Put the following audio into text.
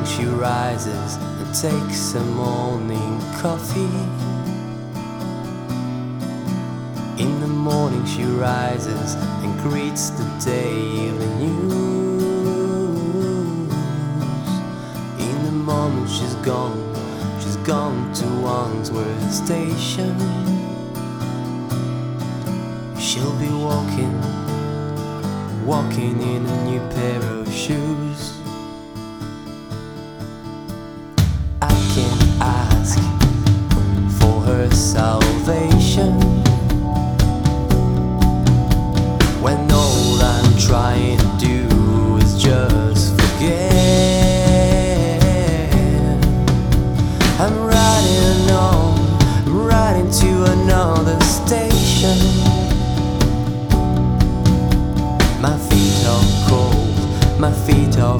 Morning she rises and takes a morning coffee. In the morning she rises and greets the daily news. In the moment she's gone, she's gone to Wandsworth Station. She'll be walking, walking in My feet are